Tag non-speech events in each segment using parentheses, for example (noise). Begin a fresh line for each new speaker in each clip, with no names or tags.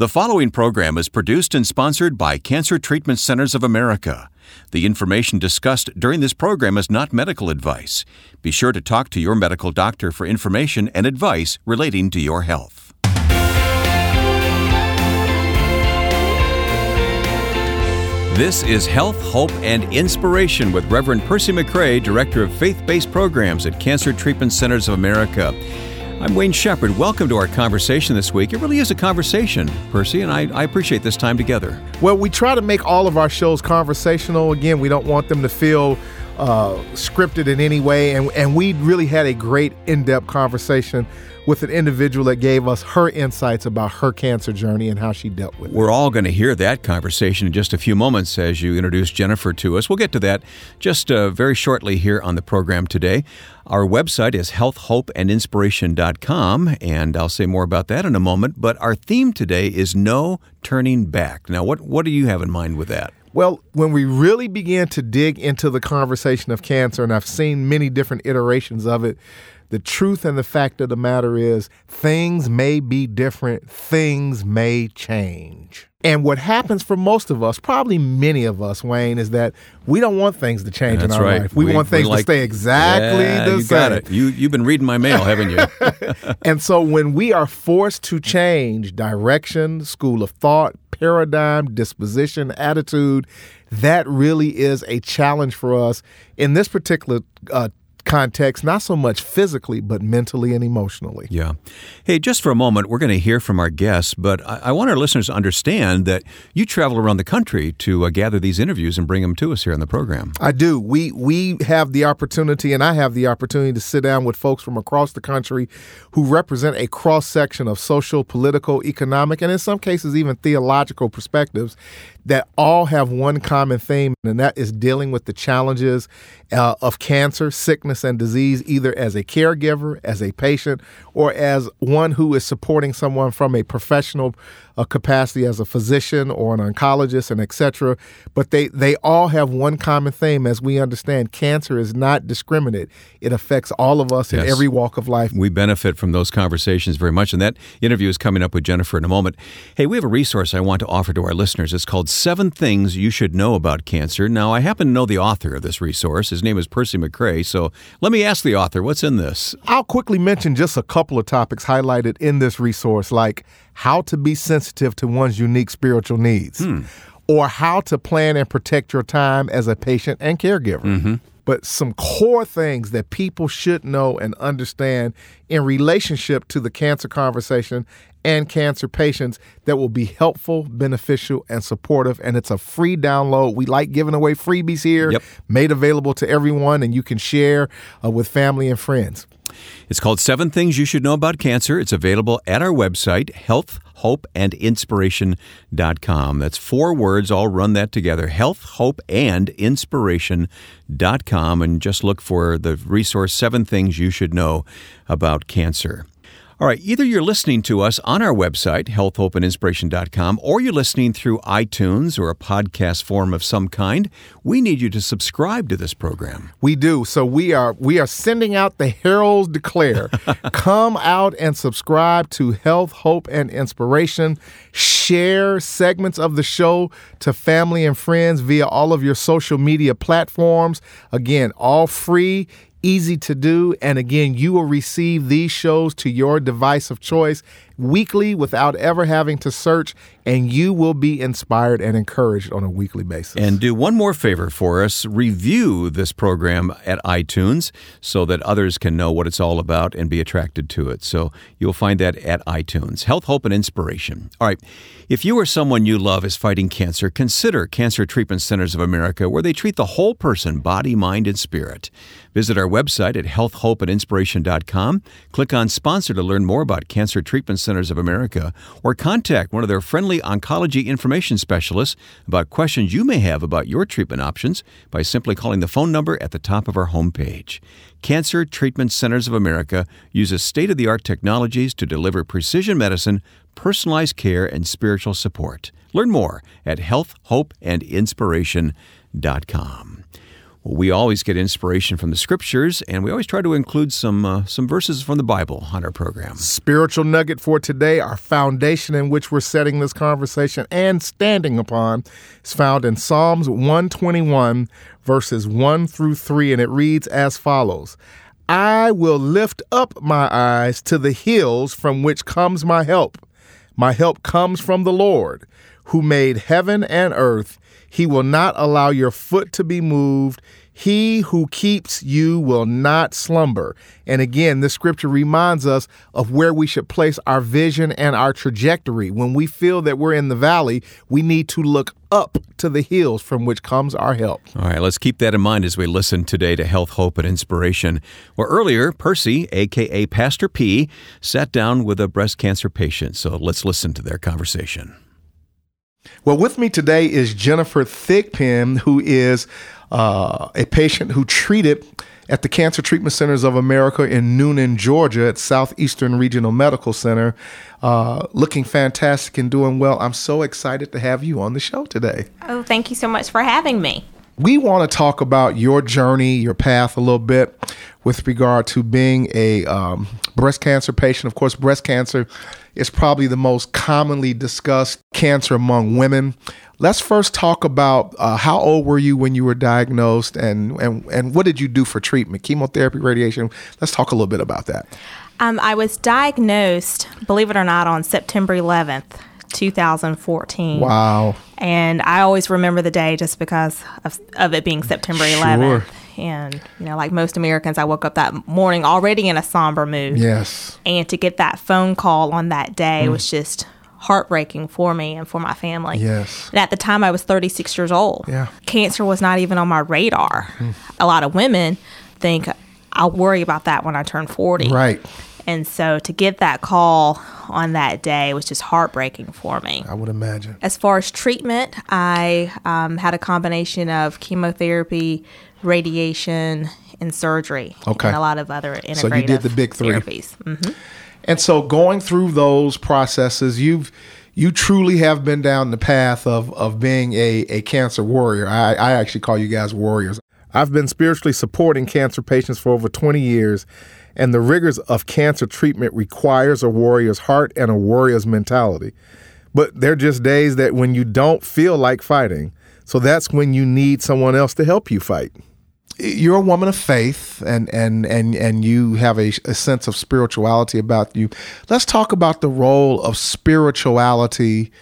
The following program is produced and sponsored by Cancer Treatment Centers of America. The information discussed during this program is not medical advice. Be sure to talk to your medical doctor for information and advice relating to your health. This is Health, Hope, and Inspiration with Reverend Percy McCray, Director of Faith Based Programs at Cancer Treatment Centers of America. I'm Wayne Shepherd. Welcome to our conversation this week. It really is a conversation, Percy, and I, I, appreciate this time together.
Well, we try to make all of our shows conversational. Again, we don't want them to feel uh, scripted in any way, and, and we really had a great in depth conversation with an individual that gave us her insights about her cancer journey and how she dealt with
it. We're all going to hear that conversation in just a few moments as you introduce Jennifer to us. We'll get to that just uh, very shortly here on the program today. Our website is healthhopeandinspiration.com, and I'll say more about that in a moment. But our theme today is no turning back. Now, what, what do you have in mind with that?
Well, when we really began to dig into the conversation of cancer, and I've seen many different iterations of it, the truth and the fact of the matter is things may be different, things may change. And what happens for most of us, probably many of us, Wayne, is that we don't want things to change
That's
in our
right.
life. We, we want things
like,
to stay exactly
yeah,
the
you
same.
Got it. You you've been reading my mail, haven't you? (laughs)
and so when we are forced to change direction, school of thought, paradigm, disposition, attitude, that really is a challenge for us in this particular uh, context, not so much physically, but mentally and emotionally.
Yeah. Hey, just for a moment, we're going to hear from our guests, but I, I want our listeners to understand that you travel around the country to uh, gather these interviews and bring them to us here on the program.
I do. We we have the opportunity, and I have the opportunity to sit down with folks from across the country who represent a cross section of social, political, economic, and in some cases even theological perspectives that all have one common theme, and that is dealing with the challenges uh, of cancer, sickness, and disease, either as a caregiver, as a patient, or as one who is supporting someone from a professional uh, capacity as a physician or an oncologist and etc. But they, they all have one common theme as we understand cancer is not discriminate. It affects all of us yes. in every walk of life.
We benefit from those conversations very much. And that interview is coming up with Jennifer in a moment. Hey, we have a resource I want to offer to our listeners. It's called Seven Things You Should Know About Cancer. Now, I happen to know the author of this resource. His name is Percy McCray. So let me ask the author, what's in this?
I'll quickly mention just a couple of topics highlighted in this resource, like how to be sensitive to one's unique spiritual needs, hmm. or how to plan and protect your time as a patient and caregiver. Mm-hmm. But some core things that people should know and understand in relationship to the cancer conversation and cancer patients that will be helpful, beneficial, and supportive. And it's a free download. We like giving away freebies here,
yep.
made available to everyone, and you can share uh, with family and friends.
It's called Seven Things You Should Know About Cancer. It's available at our website, healthhopeandinspiration.com. That's four words, all run that together healthhopeandinspiration.com. And just look for the resource, Seven Things You Should Know About Cancer. All right, either you're listening to us on our website, healthhopeandinspiration.com, or you're listening through iTunes or a podcast form of some kind. We need you to subscribe to this program.
We do. So we are we are sending out the heralds declare. (laughs) Come out and subscribe to Health, Hope, and Inspiration. Share segments of the show to family and friends via all of your social media platforms. Again, all free easy to do. And again, you will receive these shows to your device of choice weekly without ever having to search, and you will be inspired and encouraged on a weekly basis.
And do one more favor for us review this program at iTunes so that others can know what it's all about and be attracted to it. So you'll find that at iTunes. Health, Hope, and Inspiration. All right. If you or someone you love is fighting cancer, consider Cancer Treatment Centers of America, where they treat the whole person, body, mind, and spirit. Visit our website at healthhopeandinspiration.com. Click on Sponsor to learn more about Cancer Treatment Centers of America, or contact one of their friendly oncology information specialists about questions you may have about your treatment options by simply calling the phone number at the top of our homepage. Cancer Treatment Centers of America uses state of the art technologies to deliver precision medicine, personalized care, and spiritual support. Learn more at healthhopeandinspiration.com. Well, we always get inspiration from the scriptures, and we always try to include some uh, some verses from the Bible on our program.
Spiritual nugget for today, our foundation in which we're setting this conversation and standing upon, is found in Psalms 121, verses 1 through 3, and it reads as follows. I will lift up my eyes to the hills from which comes my help. My help comes from the Lord, who made heaven and earth. He will not allow your foot to be moved. He who keeps you will not slumber. And again, this scripture reminds us of where we should place our vision and our trajectory. When we feel that we're in the valley, we need to look up to the hills from which comes our help.
All right, let's keep that in mind as we listen today to Health, Hope, and Inspiration. Well, earlier, Percy, aka Pastor P, sat down with a breast cancer patient. So let's listen to their conversation.
Well, with me today is Jennifer Thigpen, who is uh, a patient who treated at the Cancer Treatment Centers of America in Newnan, Georgia, at Southeastern Regional Medical Center, uh, looking fantastic and doing well. I'm so excited to have you on the show today.
Oh, thank you so much for having me.
We want to talk about your journey, your path a little bit with regard to being a um, breast cancer patient. Of course, breast cancer is probably the most commonly discussed cancer among women. Let's first talk about uh, how old were you when you were diagnosed, and, and and what did you do for treatment? Chemotherapy, radiation. Let's talk a little bit about that.
Um, I was diagnosed, believe it or not, on September 11th, 2014.
Wow.
And I always remember the day just because of, of it being September 11th.
Sure.
And, you know, like most Americans, I woke up that morning already in a somber mood.
Yes.
And to get that phone call on that day mm. was just heartbreaking for me and for my family.
Yes.
And at the time, I was 36 years old.
Yeah.
Cancer was not even on my radar. Mm. A lot of women think I'll worry about that when I turn 40.
Right.
And so to get that call on that day was just heartbreaking for me.
I would imagine.
As far as treatment, I um, had a combination of chemotherapy, radiation, and surgery.
Okay.
And a lot of other integrative
So you did the big three.
therapies. hmm
And so going through those processes, you've you truly have been down the path of of being a, a cancer warrior. I, I actually call you guys warriors. I've been spiritually supporting cancer patients for over 20 years, and the rigors of cancer treatment requires a warrior's heart and a warrior's mentality. But there are just days that when you don't feel like fighting. So that's when you need someone else to help you fight you're a woman of faith and and and and you have a, a, sense of spirituality about you let's talk about the role of spirituality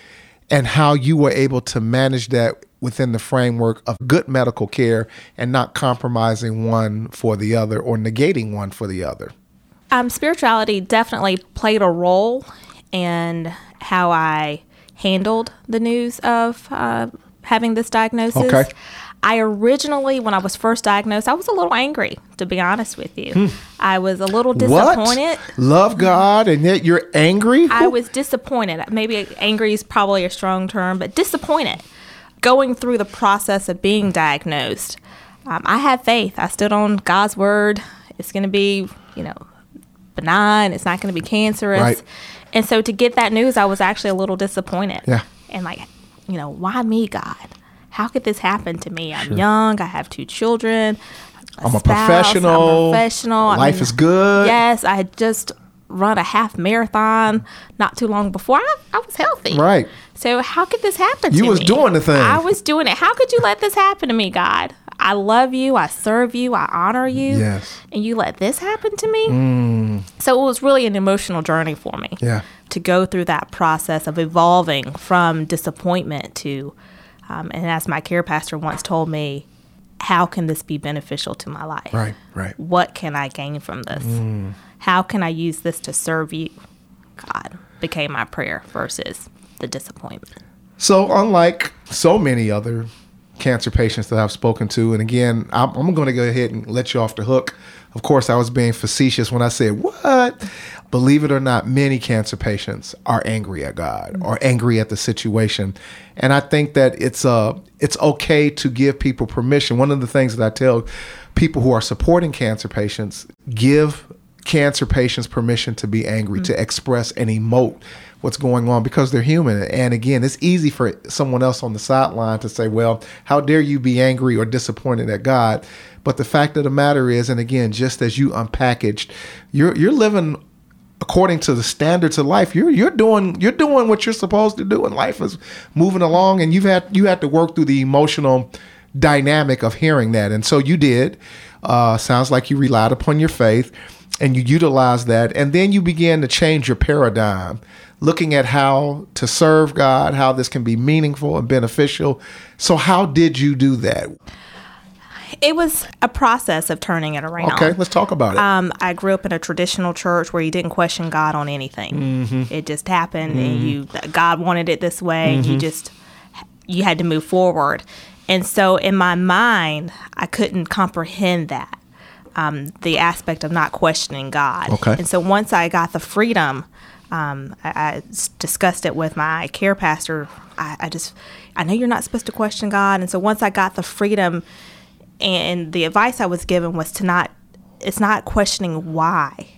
and how you were able to manage that within the framework of good medical care and not compromising one for the other or negating one for the other
Um, spirituality definitely played a role in how I handled the news of uh, having this diagnosis.
Okay.
I originally, when I was first diagnosed, I was a little angry, to be honest with you. I was a little disappointed.
what love god and yet you're angry
I was disappointed. Maybe angry is probably a strong term, but disappointed. Going through the process of being diagnosed, um, I had faith. I stood on God's word. It's going to be, you know, benign. It's not going to be cancerous.
Right.
And so to get that news, I was actually a little disappointed.
Yeah.
And like, you know, why me, God? How could this happen to me? I'm young. I have two children.
I'm professional.
I'm a professional. I
Life
mean,
is good.
Yes, I just run a half marathon not too long before. I, I was healthy.
Right.
So how could this happen
You was
me?
doing the thing.
I was doing it. How could you let this happen to me, God? I love you. I serve you. I honor you.
Yes.
And you let this happen to me? Mm. So it was really an emotional journey for me.
Yeah.
To go through that process of evolving from disappointment to, um, and as my care pastor once told me, how can this be beneficial to my life?
right right
What can I gain from this? How can I use this to serve you? God became my prayer versus the disappointment.
So, unlike so many other cancer patients that I've spoken to, and again, I'm, I'm going to go ahead and let you off the hook. Of course, I was being facetious when I said, What? Believe it or not, many cancer patients are angry at God or angry at the situation. And I think that it's uh, it's okay to give people permission. One of the things that I tell people who are supporting cancer patients give cancer patients permission to be angry, to express and emote what's going on because they're human. And again, it's easy for someone else on the sideline to say, well, how dare you be angry or disappointed at God? But the fact of the matter is, and again, just as you unpackaged, you're you're living according to the standards of life. You're you're doing you're doing what you're supposed to do, and life is moving along. And you've had you had to work through the emotional dynamic of hearing that, and so you did. Uh, sounds like you relied upon your faith and you utilized that and then you began to change your paradigm looking at how to serve god how this can be meaningful and beneficial so how did you do that
it was a process of turning it around.
Okay, let's talk about it.
Um, I grew up in a traditional church where you didn't question God on anything. Mm-hmm. It just happened, mm-hmm. and you God wanted it this way, mm-hmm. and you just you had to move forward. And so, in my mind, I couldn't comprehend that um, the aspect of not questioning God.
Okay.
And so once I got the freedom, um, I, I, discussed it with my care pastor. I, I, just, I know you're not supposed to question God. And so once I got the freedom, and the advice I was given was to not, it's not questioning why,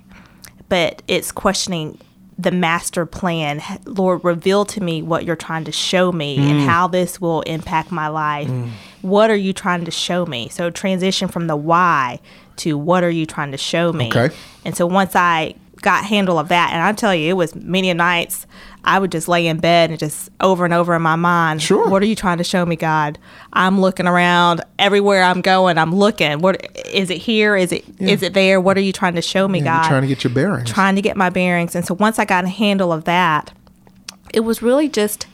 but it's questioning the master plan. Lord, reveal to me what you're trying to show me mm. and how this will impact my life. Mm. What are you trying to show me? So transition from the why to what are you trying to show me?
Okay.
And so once I got handle of that, and I tell you, it was many nights I would just lay in bed and just over and over in my mind.
Sure.
What are you trying to show me, God? I'm looking around everywhere I'm going. I'm looking. What is it here? Is it yeah. is it there? What are you trying to show me,
yeah,
God?
trying to get your bearings.
Trying to get my bearings. And so once I got a handle of that, it was really just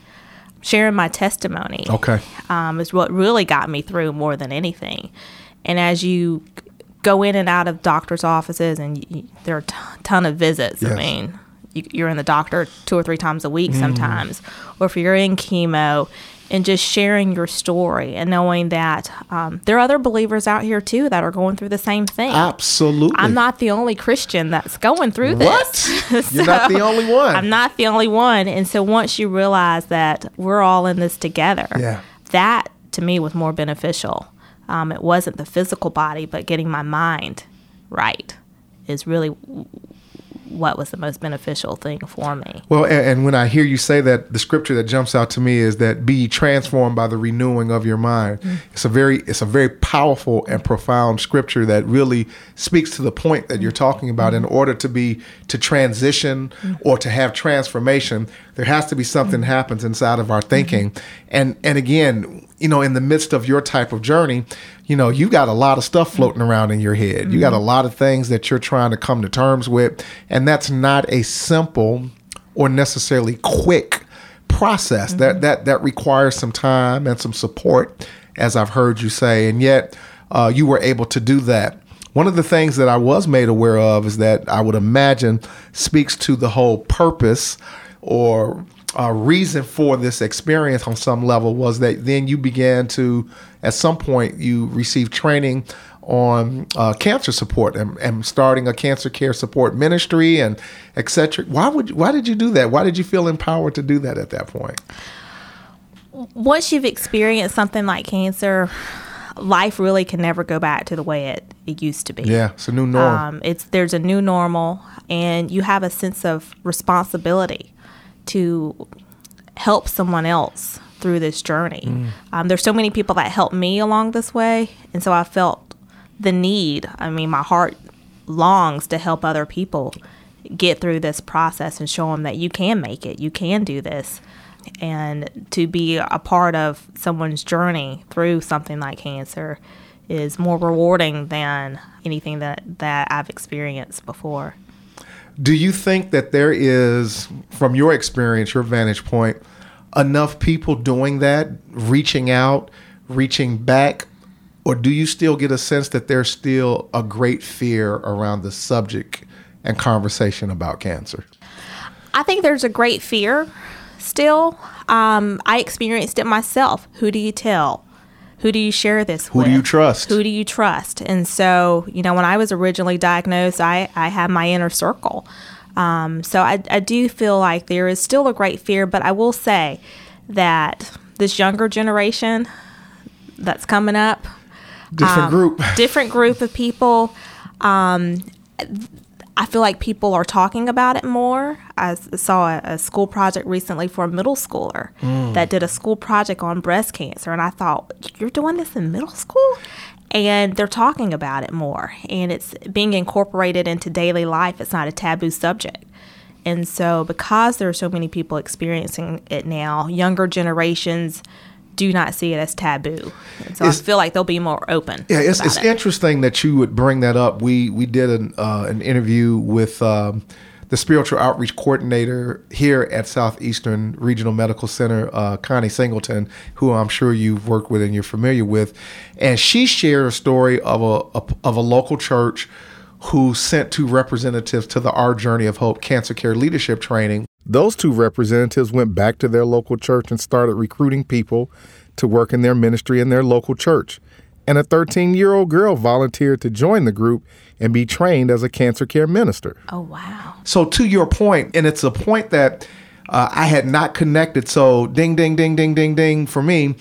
sharing my testimony.
Okay.
Um, is what really got me through more than anything. And as you go in and out of doctor's offices, and you, there are a t- ton of visits. Yes. I mean, you, are in the doctor two or three times a week mm. sometimes, or if you're in chemo, and just sharing your story and knowing that um, there are other believers out here too that are going through the same thing.
Absolutely.
I'm not the only Christian that's going through
what?
this. (laughs)
You're not the only one.
I'm not the only one. And so once you realize that we're all in this together,
yeah.
that to me was more beneficial um, it wasn't the physical body, but getting my mind right is really what was the most beneficial thing for me.
Well, and, and, when I hear you say that, the scripture that jumps out to me is that be transformed by the renewing of your mind. Mm-hmm. It's a very it's a very powerful and profound scripture that really speaks to the point that you're talking about. Mm-hmm. In order to be to transition mm-hmm. or to have transformation, there has to be something mm-hmm. happens inside of our thinking. Mm-hmm. And and again, you know, in the midst of your type of journey, you know, you got a lot of stuff floating around in your head. Mm-hmm. You got a mm-hmm. lot of things that you're trying to come to terms with. And that's not a simple or necessarily quick process. Mm-hmm. That that that requires some time and some support, as I've heard you say. And yet uh, you were able to do that. One of the things that I was made aware of is that I would imagine speaks to the whole purpose or uh, reason for this experience on some level was that then you began to, at some point, you received training on uh, cancer support and, and, starting a cancer care support ministry and etc. Why would why did you do that? Why did you feel empowered to do that at that point?
Once you've experienced something like cancer, life really can never go back to the way it, it used to be.
Yeah, it's a new norm.
Um, it's there's a new normal, and you have a sense of responsibility to help someone else through this journey. Mm. Um, there's so many people that helped me along this way, and so I felt the need. I mean, my heart longs to help other people get through this process and show them that you can make it, you can do this, and to be a part of someone's journey through something like cancer is more rewarding than anything that that I've experienced before.
Do you think that there is, from your experience, your vantage point, enough people doing that, reaching out, reaching back? Or do you still get a sense that there's still a great fear around the subject and conversation about cancer?
I think there's a great fear still. Um, I experienced it myself. Who do you tell? who do you share this
who
with?
Who do you trust?
Who do you trust? And so, you know, when I was originally diagnosed, I, I had my inner circle. Um, so I, I do feel like there is still a great fear, but I will say that this younger generation that's coming up,
different um, group, (laughs)
different group of people. Um, I feel like people are talking about it more. I saw a, a school project recently for a middle schooler mm. that did a school project on breast cancer. And I thought, you're doing this in middle school? And they're talking about it more. And it's being incorporated into daily life. It's not a taboo subject. And so, because there are so many people experiencing it now, younger generations do not see it as taboo. And so it's, I feel like they'll be more open.
Yeah, it's,
it's
it. interesting that you would bring that up. We we did an uh, an interview with. Um, the spiritual outreach coordinator here at Southeastern Regional Medical Center, uh, Connie Singleton, who I'm sure you've worked with and you're familiar with, and she shared a story of a, a of a local church who sent two representatives to the Our Journey of Hope Cancer Care Leadership Training. Those two representatives went back to their local church and started recruiting people to work in their ministry in their local church. And a 13 year old girl volunteered to join the group and be trained as a cancer care minister.
Oh, wow.
So, to your point, and it's a point that uh, I had not connected. So, ding, ding, ding, ding, ding, ding for me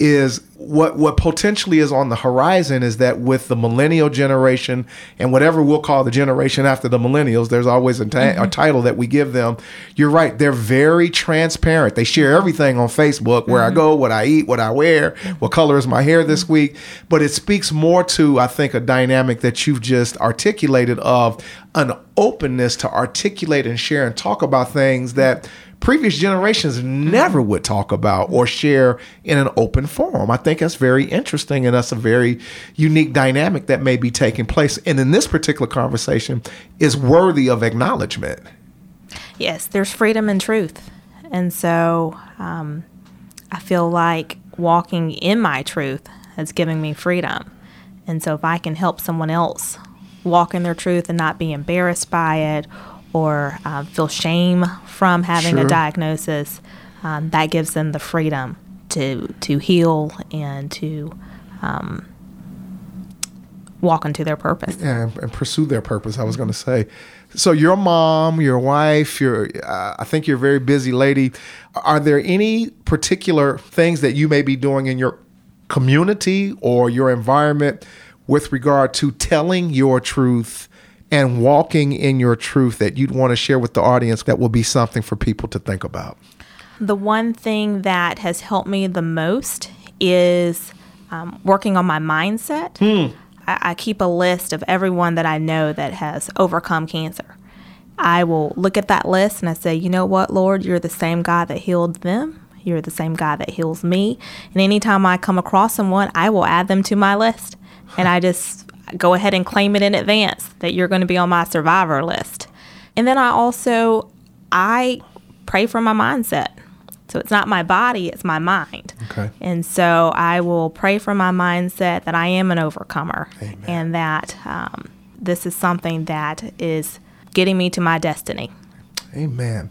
is what what potentially is on the horizon is that with the millennial generation and whatever we'll call the generation after the millennials, there's always a, ta- mm-hmm. a title that we give them. You're right; they're very transparent. They share everything on Facebook: where mm-hmm. I go, what I eat, what I wear, what color is my hair this week. But it speaks more to, I think, a dynamic that you've just articulated of an openness to articulate and share and talk about things that previous generations never would talk about or share in an open forum. I think that's very interesting and that's a very unique dynamic that may be taking place. And in this particular conversation is worthy of acknowledgement.
Yes, there's freedom and truth. And so um, I feel like walking in my truth has given me freedom. And so if I can help someone else walk in their truth and not be embarrassed by it or uh, feel shame from having sure. a diagnosis, um, that gives them the freedom to to heal and to um, walk into their purpose.
Yeah, and pursue their purpose. I was going to say. So your mom, your wife, your uh, I think you're a very busy lady. Are there any particular things that you may be doing in your community or your environment with regard to telling your truth and walking in your truth that you'd want to share with the audience that will be something for people to think about?
The one thing that has helped me the most is um, working on my mindset. Hmm. I, I keep a list of everyone that I know that has overcome cancer. I will look at that list and I say, you know what, Lord, you're the same God that healed them. You're the same God that heals me. And anytime I come across someone, I will add them to my list. And I just go ahead and claim it in advance that you're going to be on my survivor list. And then I also I pray for my mindset. So it's not my body, it's my mind. Okay. And so I will pray for my mindset that I am an overcomer Amen. and that um, this is something that is getting me to my destiny.
Amen.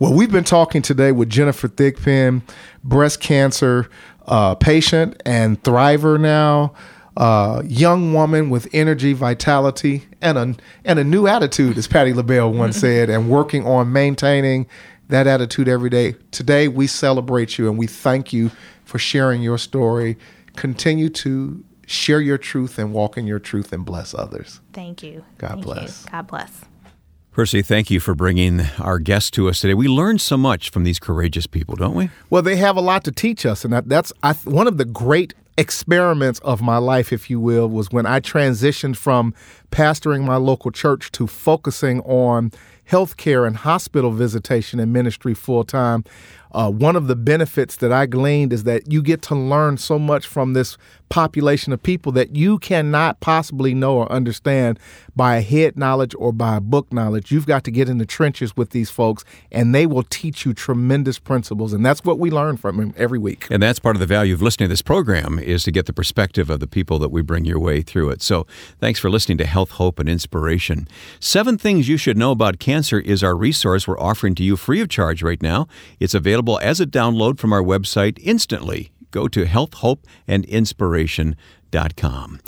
Well, we've been talking today with Jennifer Thigpen, breast cancer uh, patient and thriver now uh, young woman with energy, vitality, and a and a new attitude, as Patti LaBelle once (laughs) said, and working on maintaining that attitude every day. Today, we celebrate you and we thank you for sharing your story. Continue to share your truth and walk in your truth and bless others.
Thank you.
God
thank
bless.
You. God bless.
Percy, thank you for bringing our guests to us today. We learn so much from these courageous people, don't we?
Well, they have a lot to teach us, and that, that's I, one of the great experiments of my life, if you will, was when I transitioned from pastoring my local church to focusing on healthcare and hospital visitation and ministry full time. Uh, one of the benefits that I gleaned is that you get to learn so much from this population of people that you cannot possibly know or understand by a head knowledge or by book knowledge. You've got to get in the trenches with these folks, and they will teach you tremendous principles. And that's what we learn from them every week.
And that's part of the value of listening to this program is to get the perspective of the people that we bring your way through it. So thanks for listening to Health, Hope, and Inspiration. Seven Things You Should Know About Cancer is our resource we're offering to you free of charge right now. It's available as a download from our website instantly. Go to healthhopeandinspiration.com.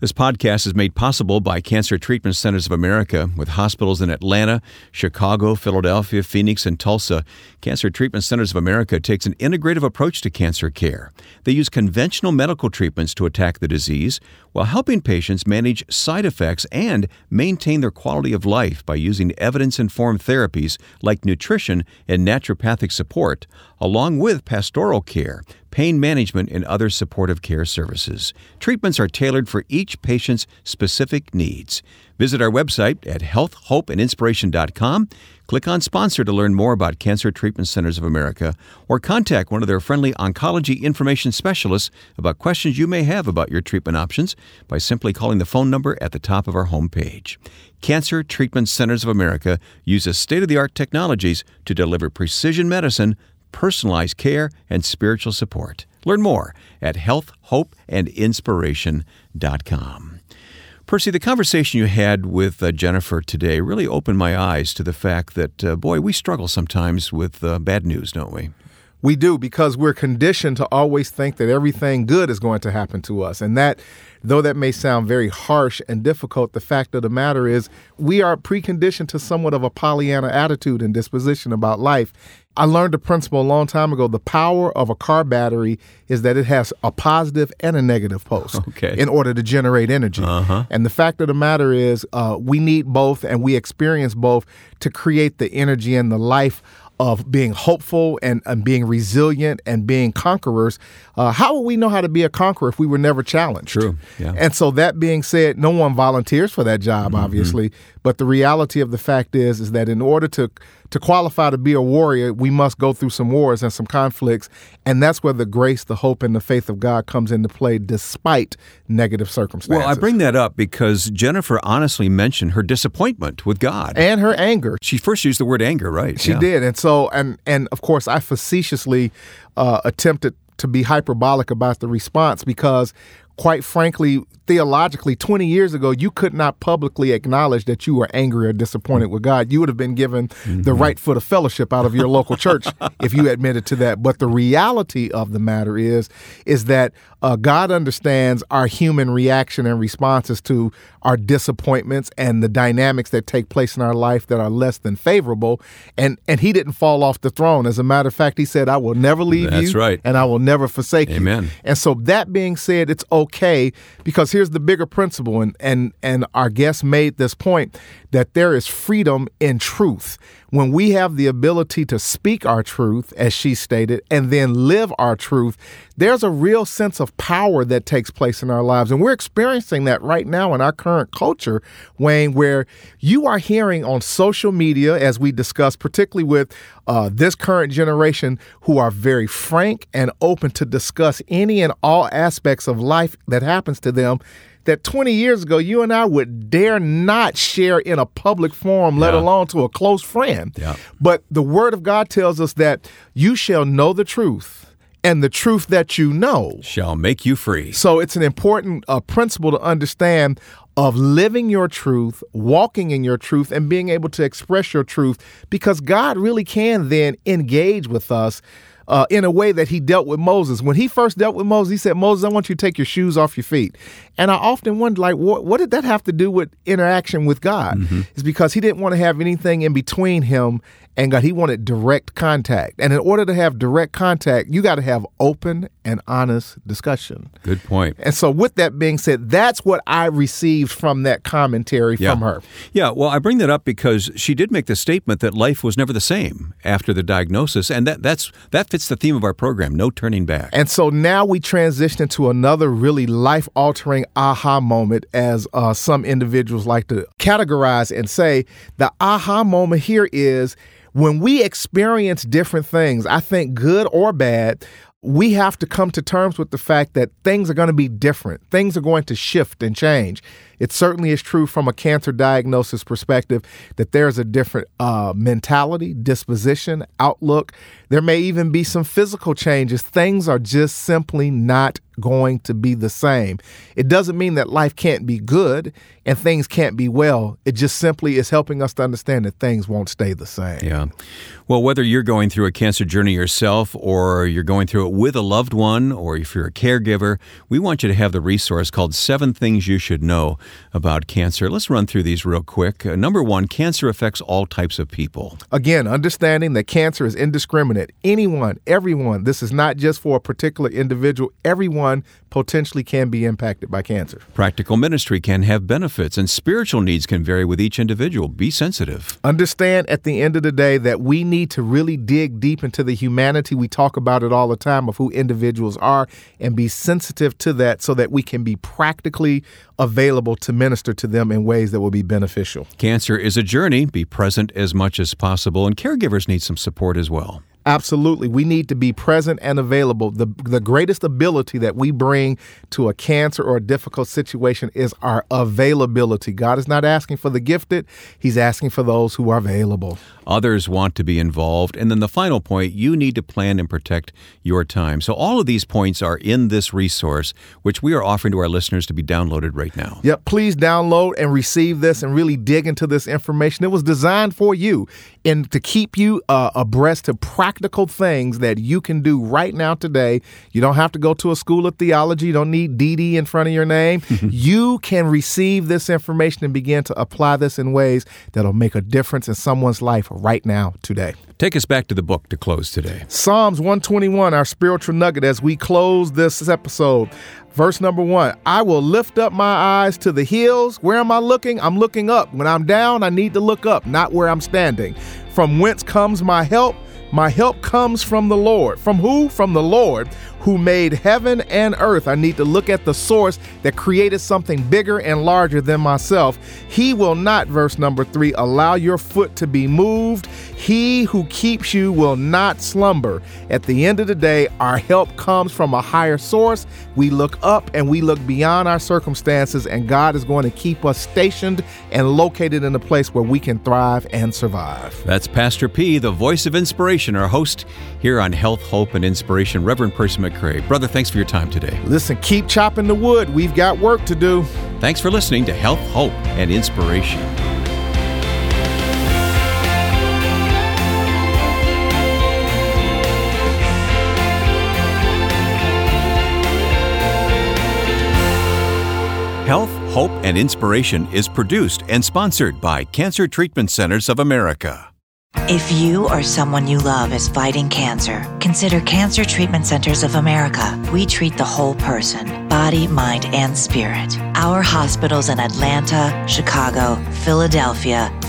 This podcast is made possible by Cancer Treatment Centers of America with hospitals in Atlanta, Chicago, Philadelphia, Phoenix, and Tulsa. Cancer Treatment Centers of America takes an integrative approach to cancer care. They use conventional medical treatments to attack the disease while helping patients manage side effects and maintain their quality of life by using evidence informed therapies like nutrition and naturopathic support, along with pastoral care, pain management, and other supportive care services. Treatments are tailored for each patient's specific needs. Visit our website at healthhopeandinspiration.com. Click on sponsor to learn more about Cancer Treatment Centers of America or contact one of their friendly oncology information specialists about questions you may have about your treatment options by simply calling the phone number at the top of our homepage. Cancer Treatment Centers of America uses state of the art technologies to deliver precision medicine, personalized care, and spiritual support. Learn more at healthhopeandinspiration.com. Percy, the conversation you had with uh, Jennifer today really opened my eyes to the fact that, uh, boy, we struggle sometimes with uh, bad news, don't we?
We do because we're conditioned to always think that everything good is going to happen to us. And that, though that may sound very harsh and difficult, the fact of the matter is we are preconditioned to somewhat of a Pollyanna attitude and disposition about life. I learned a principle a long time ago. The power of a car battery is that it has a positive and a negative post (laughs)
okay.
in order to generate energy.
Uh-huh.
And the fact of the matter is, uh, we need both and we experience both to create the energy and the life of being hopeful and, and being resilient and being conquerors. Uh, how would we know how to be a conqueror if we were never challenged?
True. Yeah.
And so that being said, no one volunteers for that job,
Mm-hmm.
obviously. But the reality of the fact is, is that in order to to qualify to be a warrior, we must go through some wars and some conflicts, and that's where the grace, the hope, and the faith of God comes into play, despite negative circumstances.
Well, I bring that up because Jennifer honestly mentioned her disappointment with God.
and her anger.
she first used the word anger, right?
She
Yeah.
did, and so and and of course, I facetiously uh, attempted to be hyperbolic about the response because, quite frankly, theologically, 20 years ago, you could not publicly acknowledge that you were angry or disappointed with God. You would have been given the right foot of fellowship out of your local church (laughs) if you admitted to that. But the reality of the matter is, is that uh, God understands our human reaction and responses to our disappointments and the dynamics that take place in our life that are less than favorable. And and He didn't fall off the throne. As a matter of fact, He said, "I will never leave
That's
you,
right.
and I will never forsake you."
Amen.
And so that being said, it's okay because here's the bigger principle, and and and our guest made this point that there is freedom in truth. When we have the ability to speak our truth, as she stated, and then live our truth, there's a real sense of power that takes place in our lives. And we're experiencing that right now in our current culture, Wayne, where you are hearing on social media, as we discussed, particularly with uh, this current generation, who are very frank and open to discuss any and all aspects of life that happens to them that 20 years ago you and I would dare not share in a public forum, let
Yeah.
alone to a close friend.
Yeah.
But the Word of God tells us that you shall know the truth, and the truth that you know
Shall make you free.
so it's an important uh, principle to understand of living your truth, walking in your truth, and being able to express your truth because God really can then engage with us. Uh, in a way that he dealt with Moses. When he first dealt with Moses, he said, Moses, I want you to take your shoes off your feet. And I often wonder, like, what, what did that have to do with interaction with God? It's because he didn't want to have anything in between him and God. He wanted direct contact. And in order to have direct contact, you got to have open and honest discussion.
Good point.
And so, with that being said, that's what I received from that commentary
Yeah.
from her.
Yeah, well, I bring that up because she did make the statement that life was never the same after the diagnosis, and that that's that fits the theme of our program, no turning back.
And so now we transition into another really life altering aha moment, as uh, some individuals like to categorize and say. The aha moment here is when we experience different things, I think good or bad. We have to come to terms with the fact that things are going to be different. Things are going to shift and change. It certainly is true from a cancer diagnosis perspective that there's a different uh, mentality, disposition, outlook. There may even be some physical changes. Things are just simply not going to be the same. It doesn't mean that life can't be good and things can't be well. It just simply is helping us to understand that things won't stay the same.
Yeah. Well, whether you're going through a cancer journey yourself or you're going through it with a loved one or if you're a caregiver, we want you to have the resource called Seven Things You Should Know About Cancer. Let's run through these real quick. Uh, number one, cancer affects all types of people.
Again, understanding that cancer is indiscriminate. Anyone, everyone, this is not just for a particular individual, everyone potentially can be impacted by cancer.
Practical ministry can have benefits, and spiritual needs can vary with each individual. Be sensitive.
Understand at the end of the day that we need to really dig deep into the humanity. We talk about it all the time of who individuals are and be sensitive to that so that we can be practically available to minister to them in ways that will be beneficial.
Cancer is a journey. Be present as much as possible, and caregivers need some support as well.
Absolutely. We need to be present and available. The, the greatest ability that we bring to a cancer or a difficult situation is our availability. God is not asking for the gifted, He's asking for those who are available.
Others want to be involved. And then the final point you need to plan and protect your time. So, all of these points are in this resource, which we are offering to our listeners to be downloaded right now.
Yep. Please download and receive this and really dig into this information. It was designed for you and to keep you uh, abreast to practical things that you can do right now today. You don't have to go to a school of theology, you don't need DD in front of your name. (laughs) you can receive this information and begin to apply this in ways that'll make a difference in someone's life right now, today.
Take us back to the book to close today.
Psalms 121, our spiritual nugget, as we close this episode. Verse number one I will lift up my eyes to the hills. Where am I looking? I'm looking up. When I'm down, I need to look up, not where I'm standing. From whence comes my help? My help comes from the Lord. From who? From the Lord who made heaven and earth. I need to look at the source that created something bigger and larger than myself. He will not, verse number three, allow your foot to be moved. He who keeps you will not slumber. At the end of the day, our help comes from a higher source. We look up and we look beyond our circumstances, and God is going to keep us stationed and located in a place where we can thrive and survive.
That's Pastor P, the voice of inspiration, our host here on Health, Hope, and Inspiration. Reverend Percy McCray. Brother, thanks for your time today.
Listen, keep chopping the wood. We've got work to do.
Thanks for listening to Health, Hope, and Inspiration. Health, Hope, and Inspiration is produced and sponsored by Cancer Treatment Centers of America.
If you or someone you love is fighting cancer, consider Cancer Treatment Centers of America. We treat the whole person body, mind, and spirit. Our hospitals in Atlanta, Chicago, Philadelphia,